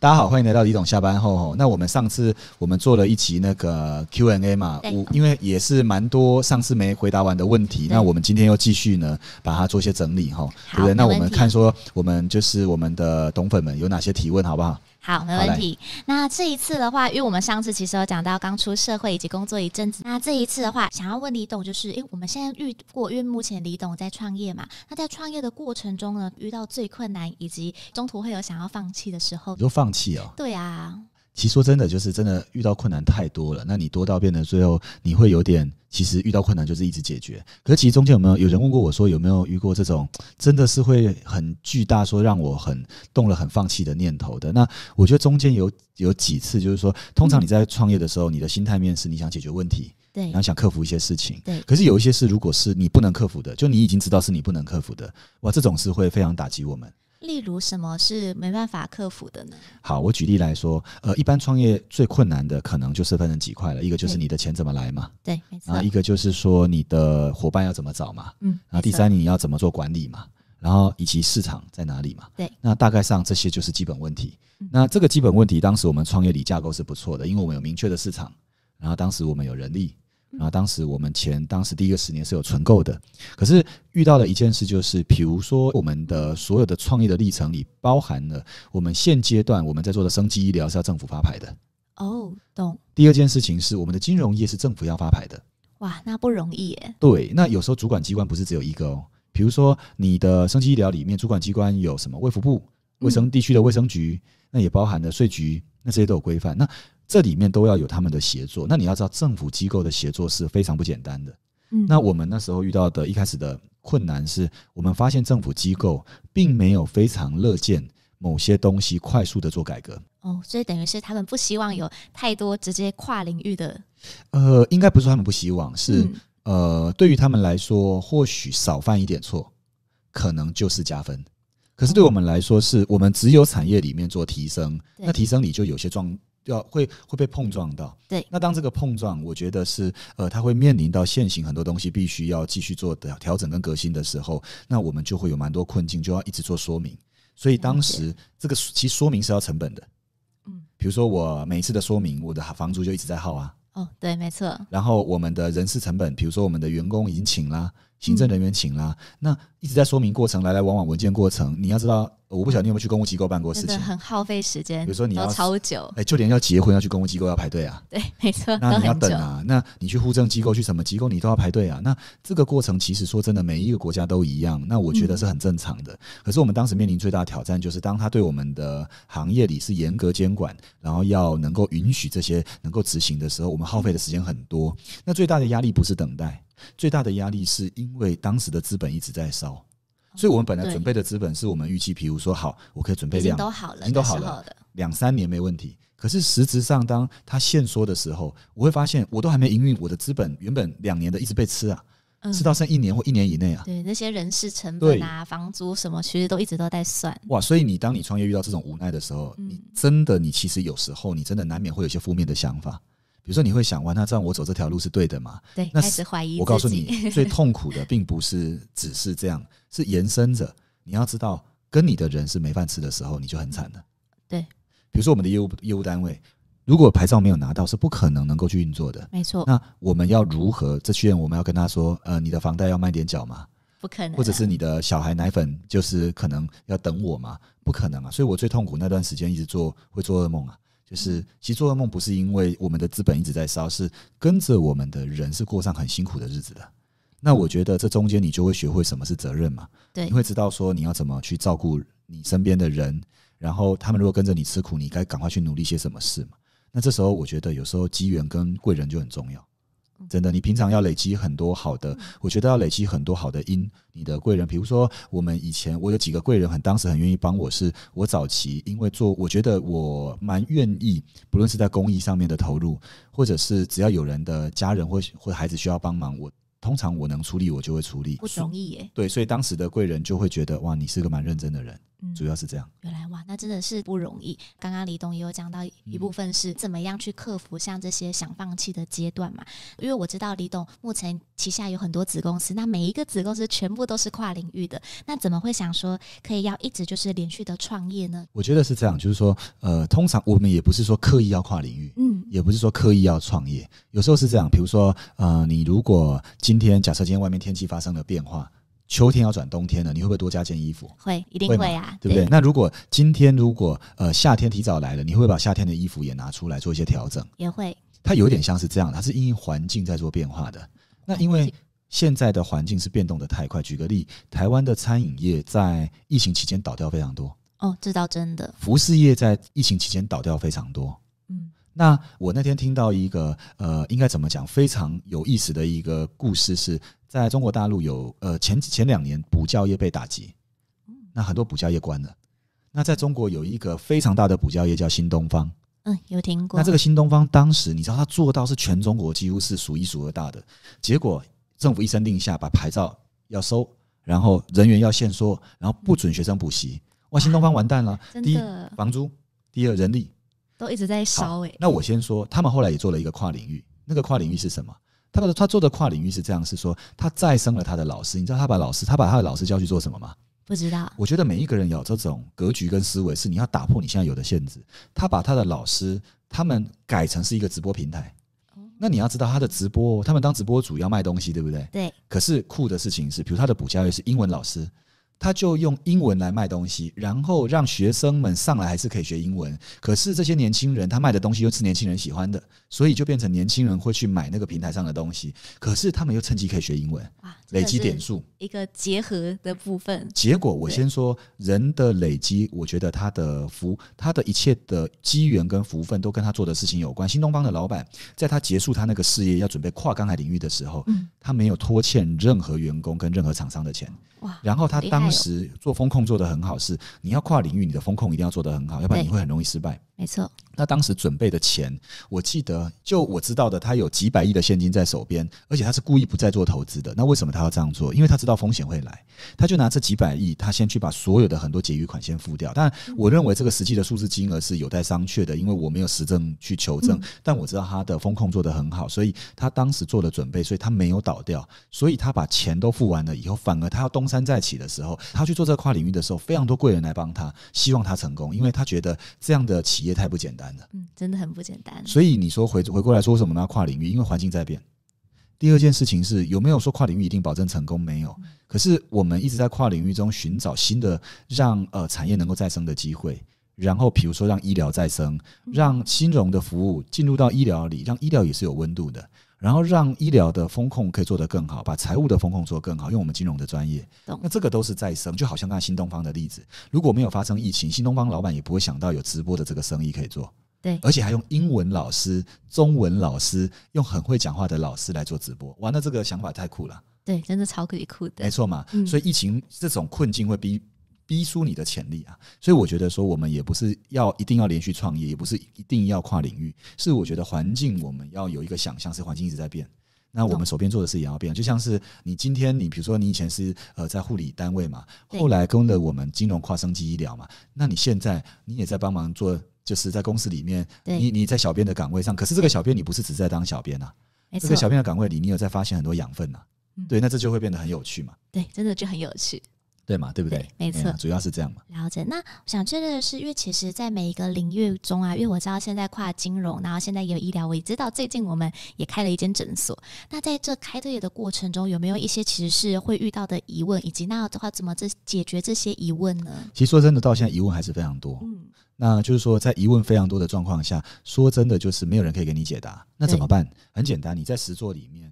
大家好，欢迎来到李董下班后。那我们上次我们做了一期那个 Q&A 嘛，对我因为也是蛮多上次没回答完的问题，那我们今天又继续呢把它做一些整理哈，对不对？那我们看说我们就是我们的董粉们有哪些提问，好不好？好，没问题。那这一次的话，因为我们上次其实有讲到刚出社会以及工作一阵子，那这一次的话，想要问李董，就是，诶，我们现在遇过，因为目前李董在创业嘛，那在创业的过程中呢，遇到最困难以及中途会有想要放弃的时候你，就放弃哦？对啊，其实说真的，就是真的遇到困难太多了，那你多到变得最后你会有点，其实遇到困难就是一直解决。可是其实中间有没有有人问过我说有没有遇过这种真的是会很巨大，说让我很动了很放弃的念头的？那我觉得中间有有几次，就是说，通常你在创业的时候，你的心态面是你想解决问题，对然后想克服一些事情。对可是有一些事，如果是你不能克服的，就你已经知道是你不能克服的，哇，这种是会非常打击我们。例如什么是没办法克服的呢？好，我举例来说，呃，一般创业最困难的可能就是分成几块了，一个就是你的钱怎么来嘛，对，没错然后，一个就是说你的伙伴要怎么找嘛，嗯，然后第，三你要怎么做管理嘛，然后以及市场在哪里嘛。对，那大概上这些就是基本问题嗯。那这个基本问题，当时我们创业里架构是不错的，因为我们有明确的市场，然后当时我们有人力。嗯然后当时我们前，当时第一个十年是有存够的，可是遇到了一件事，就是比如说我们的所有的创业的历程里，包含了我们现阶段我们在做的生机医疗是要政府发牌的。哦，懂，第二件事情是我们的金融业是政府要发牌的。哇，那不容易耶，对，那有时候主管机关不是只有一个哦，比如说你的生机医疗里面，主管机关有什么？卫福部、卫生地区的卫生局，那也包含了税局，那这些都有规范。那这里面都要有他们的协作。那你要知道，政府机构的协作是非常不简单的。嗯，那我们那时候遇到的一开始的困难是，我们发现政府机构并没有非常乐见某些东西快速的做改革。哦，所以等于是他们不希望有太多直接跨领域的，呃，应该不是他们不希望，是、嗯呃，对于他们来说，或许少犯一点错，可能就是加分。可是对我们来说，是我们只有产业里面做提升，那提升里就有些状要会会被碰撞到。对那当这个碰撞，我觉得是呃，它会面临到现行很多东西必须要继续做的调整跟革新的时候，那我们就会有蛮多困境，就要一直做说明。所以当时这个其实说明是要成本的，嗯，比如说我每一次的说明，我的房租就一直在耗啊。哦，对，没错，然后我们的人事成本，比如说我们的员工已经请啦，行政人员请啦，那一直在说明过程，来来往往文件过程，你要知道，我不晓得你有没有去公务机构办过事情，很耗费时间，比如说你要超久，哎，就连要结婚要去公务机构要排队啊，对，没错，那你要等，啊，那你去户政机构去什么机构你都要排队啊，那这个过程其实说真的，每一个国家都一样，那我觉得是很正常的。可是我们当时面临最大的挑战就是，当他对我们的行业里是严格监管，然后要能够允许这些能够执行的时候，我们耗费的时间很多。那最大的压力不是等待，最大的压力是因为当时的资本一直在烧。所以，我们本来准备的资本是我们预期，比如说，好，我可以准备已经两都好了，已经都好了两三年没问题。可是实质上，当它限缩的时候，我会发现我都还没营运，我的资本原本两年的一直被吃啊，嗯吃到剩一年或一年以内啊。对那些人事成本啊、房租什么，其实都一直都在算。哇！所以你当你创业遇到这种无奈的时候，嗯你真的你其实有时候你真的难免会有一些负面的想法，比如说你会想，哇，那这样我走这条路是对的吗？对，那开始怀疑我告诉你，最痛苦的并不是只是这样，是延伸着。你要知道，跟你的人是没饭吃的时候，你就很惨了。对，比如说我们的业务业务单位，如果牌照没有拿到，是不可能能够去运作的。没错，那我们要如何？这些人我们要跟他说，呃，你的房贷要慢点缴吗？不可能啊，或者是你的小孩奶粉就是可能要等我吗？不可能啊！所以我最痛苦那段时间一直做会做噩梦啊。就是其实做噩梦不是因为我们的资本一直在烧，是跟着我们的人是过上很辛苦的日子的。那我觉得这中间你就会学会什么是责任嘛，对你会知道说你要怎么去照顾你身边的人，然后他们如果跟着你吃苦，你该赶快去努力些什么事嘛。那这时候我觉得有时候机缘跟贵人就很重要。真的，你平常要累积很多好的，我觉得要累积很多好的因。你的贵人，比如说我们以前我有几个贵人，很当时很愿意帮我是，我早期因为做，我觉得我蛮愿意，不论是在公益上面的投入，或者是只要有人的家人或或孩子需要帮忙，我通常我能出力，我就会出力，不容易耶。对，所以当时的贵人就会觉得哇，你是个蛮认真的人，嗯主要是这样。原来哇，那真的是不容易。刚刚李董也有讲到一部分是怎么样去克服像这些想放弃的阶段嘛？因为我知道李董目前旗下有很多子公司，那每一个子公司全部都是跨领域的，那怎么会想说可以要一直就是连续的创业呢？我觉得是这样，就是说，呃，通常我们也不是说刻意要跨领域，嗯，也不是说刻意要创业，有时候是这样，比如说，呃，你如果今天假设今天外面天气发生了变化，秋天要转冬天了，你会不会多加件衣服？会一定会啊，对不对？那如果今天如果呃夏天提早来了，你会不会把夏天的衣服也拿出来做一些调整？也会，它有点像是这样，它是因应环境在做变化的。那因为现在的环境是变动的太快，举个例，台湾的餐饮业在疫情期间倒掉非常多，哦，这倒真的，服饰业在疫情期间倒掉非常多。嗯那我那天听到一个呃，应该怎么讲，非常有意思的一个故事是，在中国大陆有呃前前两年补教业被打击，那很多补教业关了。那在中国有一个非常大的补教业叫新东方，嗯，有听过。那这个新东方当时你知道他做到是全中国几乎是数一数二大的，结果政府一声令下把牌照要收，然后人员要限缩，然后不准学生补习，哇，新东方完蛋了。第一房租，第二人力，都一直在烧哎、那我先说，他们后来也做了一个跨领域，那个跨领域是什么？他的他做的跨领域是这样，是说他再生了他的老师。你知道他把老师，他把他的老师叫去做什么吗？不知道，我觉得每一个人有这种格局跟思维，是你要打破你现在有的限制。他把他的老师，他们改成是一个直播平台。那你要知道他的直播，他们当直播主要卖东西，对不对？对，可是酷的事情是，比如他的补教业是英文老师，他就用英文来卖东西，然后让学生们上来还是可以学英文。可是这些年轻人他卖的东西又是年轻人喜欢的，所以就变成年轻人会去买那个平台上的东西。可是他们又趁机可以学英文，累积点数。一个结合的部分，结果我先说人的累积，我觉得他的福，他的一切的机缘跟福分都跟他做的事情有关。新东方的老板在他结束他那个事业要准备跨刚海领域的时候，嗯，他没有拖欠任何员工跟任何厂商的钱。哇，然后他当时做风控做得很好，是你要跨领域，你的风控一定要做得很好，要不然你会很容易失败。没错，那当时准备的钱，我记得就我知道的，他有几百亿的现金在手边，而且他是故意不再做投资的。那为什么他要这样做？因为他知道风险会来，他就拿这几百亿，他先去把所有的很多结余款先付掉。但，我认为这个实际的数字金额是有待商榷的，因为我没有实证去求证。嗯但我知道他的风控做得很好，所以他当时做了准备，所以他没有倒掉。所以他把钱都付完了以后，反而他要东山再起的时候，他去做这个跨领域的时候，非常多贵人来帮他，希望他成功，因为他觉得这样的企业太不简单了。嗯，真的很不简单，所以你说回回过来说，为什么呢跨领域？因为环境在变。第二件事情是有没有说跨领域一定保证成功？没有。可是我们一直在跨领域中寻找新的让呃产业能够再生的机会。然后比如说让医疗再生，让金融的服务进入到医疗里，让医疗也是有温度的。然后让医疗的风控可以做得更好，把财务的风控做得更好，用我们金融的专业。懂。那这个都是再生，就好像刚才新东方的例子，如果没有发生疫情，新东方老板也不会想到有直播的这个生意可以做。对，而且还用英文老师、中文老师，用很会讲话的老师来做直播，哇，那这个想法太酷了，对，真的超可以酷的。没，错嘛。嗯。所以疫情这种困境会逼逼出你的潜力啊，所以我觉得说我们也不是要一定要连续创业，也不是一定要跨领域，是我觉得环境我们要有一个想象，是环境一直在变。那我们手边做的事也要变，就像是你今天你比如说你以前是呃在护理单位嘛，后来跟了我们金融跨升级医疗嘛，那你现在你也在帮忙做，就是在公司里面，你你在小编的岗位上，可是这个小编你不是只在当小编啊，这个，小编的岗位里，你有在发现很多养分呐、嗯。对，那这就会变得很有趣嘛，对，真的就很有趣。对嘛，对不对？对没错主要是这样嘛。了解。那我想确认的是，因为其实，在每一个领域中啊，因为我知道现在跨金融，然后现在也有医疗，我也知道最近我们也开了一间诊所。那在这开业的过程中，有没有一些其实是会遇到的疑问，以及那的话怎么这解决这些疑问呢？其实说真的，到现在疑问还是非常多。嗯，那就是说，在疑问非常多的状况下，说真的就是没有人可以给你解答。那怎么办？很简单，你在实作里面